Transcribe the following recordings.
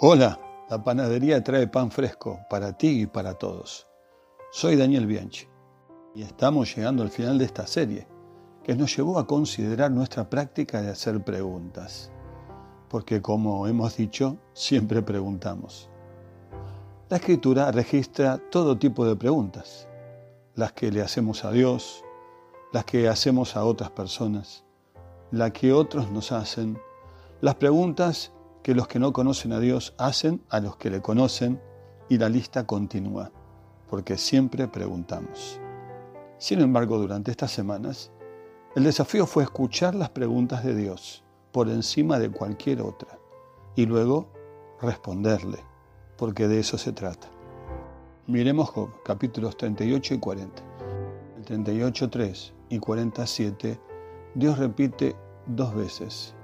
Hola, la panadería trae pan fresco para ti y para todos. Soy Daniel Bianchi y estamos llegando al final de esta serie que nos llevó a considerar nuestra práctica de hacer preguntas. Porque como hemos dicho, siempre preguntamos. La escritura registra todo tipo de preguntas, las que le hacemos a Dios, las que hacemos a otras personas, las que otros nos hacen, las preguntas que los que no conocen a Dios hacen a los que le conocen y la lista continúa, porque siempre preguntamos. Sin embargo, durante estas semanas, el desafío fue escuchar las preguntas de Dios por encima de cualquier otra y luego responderle, porque de eso se trata. Miremos Job, capítulos 38 y 40. El 38, 3 y 47, Dios repite dos veces.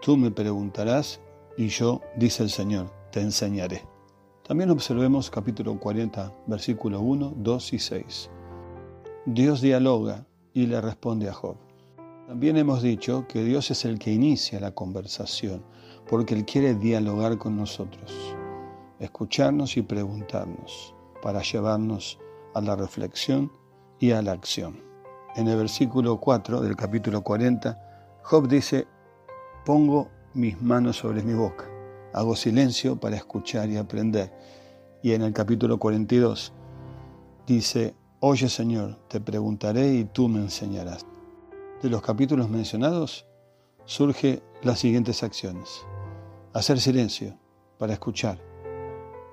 Tú me preguntarás y yo, dice el Señor, te enseñaré. También observemos capítulo 40, versículo 1, 2 y 6. Dios dialoga y le responde a Job. También hemos dicho que Dios es el que inicia la conversación, porque Él quiere dialogar con nosotros, escucharnos y preguntarnos, para llevarnos a la reflexión y a la acción. En el versículo 4 del capítulo 40, Job dice, pongo mis manos sobre mi boca. Hago silencio para escuchar y aprender. Y en el capítulo 42 dice, Oye Señor, te preguntaré y tú me enseñarás. De los capítulos mencionados surge las siguientes acciones. Hacer silencio para escuchar,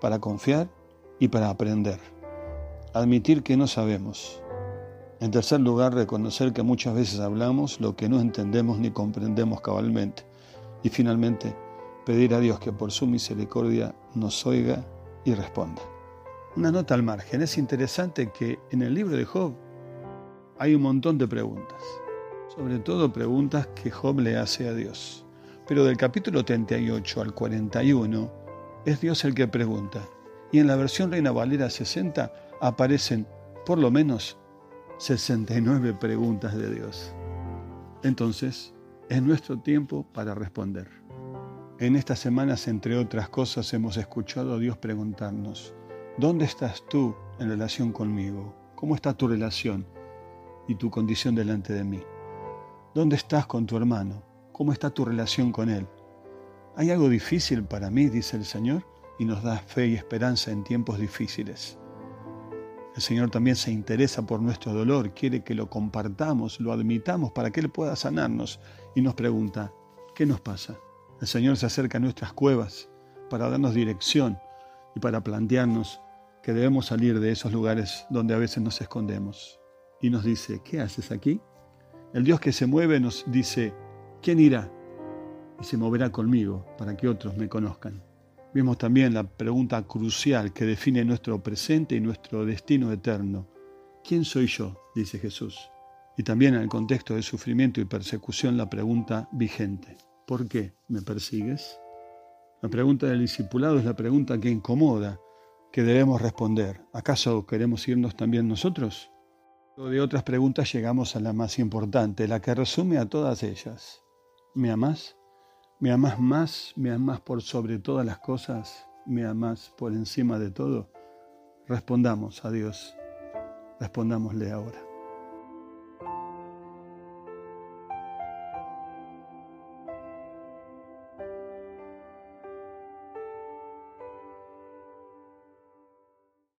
para confiar y para aprender. Admitir que no sabemos. En tercer lugar, reconocer que muchas veces hablamos lo que no entendemos ni comprendemos cabalmente. Y finalmente, pedir a Dios que por su misericordia nos oiga y responda. Una nota al margen, es interesante que en el libro de Job hay un montón de preguntas, sobre todo preguntas que Job le hace a Dios. Pero del capítulo 38 al 41 es Dios el que pregunta. Y en la versión Reina Valera 60 aparecen por lo menos 69 preguntas de Dios. Entonces, es nuestro tiempo para responder. En estas semanas, entre otras cosas, hemos escuchado a Dios preguntarnos, ¿dónde estás tú en relación conmigo? ¿Cómo está tu relación y tu condición delante de mí? ¿Dónde estás con tu hermano? ¿Cómo está tu relación con él? ¿Hay algo difícil para mí, dice el Señor, y nos da fe y esperanza en tiempos difíciles? El Señor también se interesa por nuestro dolor, quiere que lo compartamos, lo admitamos para que Él pueda sanarnos y nos pregunta, ¿qué nos pasa? El Señor se acerca a nuestras cuevas para darnos dirección y para plantearnos que debemos salir de esos lugares donde a veces nos escondemos. Y nos dice, ¿qué haces aquí? El Dios que se mueve nos dice, ¿quién irá? Y se moverá conmigo para que otros me conozcan. Vimos también la pregunta crucial que define nuestro presente y nuestro destino eterno. ¿Quién soy yo? dice Jesús. Y también en el contexto de sufrimiento y persecución la pregunta vigente. ¿Por qué me persigues? La pregunta del discipulado es la pregunta que incomoda, que debemos responder. ¿Acaso queremos irnos también nosotros? De otras preguntas llegamos a la más importante, la que resume a todas ellas. ¿Me amás? ¿Me amas más? ¿Me amas por sobre todas las cosas? ¿Me amas por encima de todo? Respondamos a Dios. Respondámosle ahora.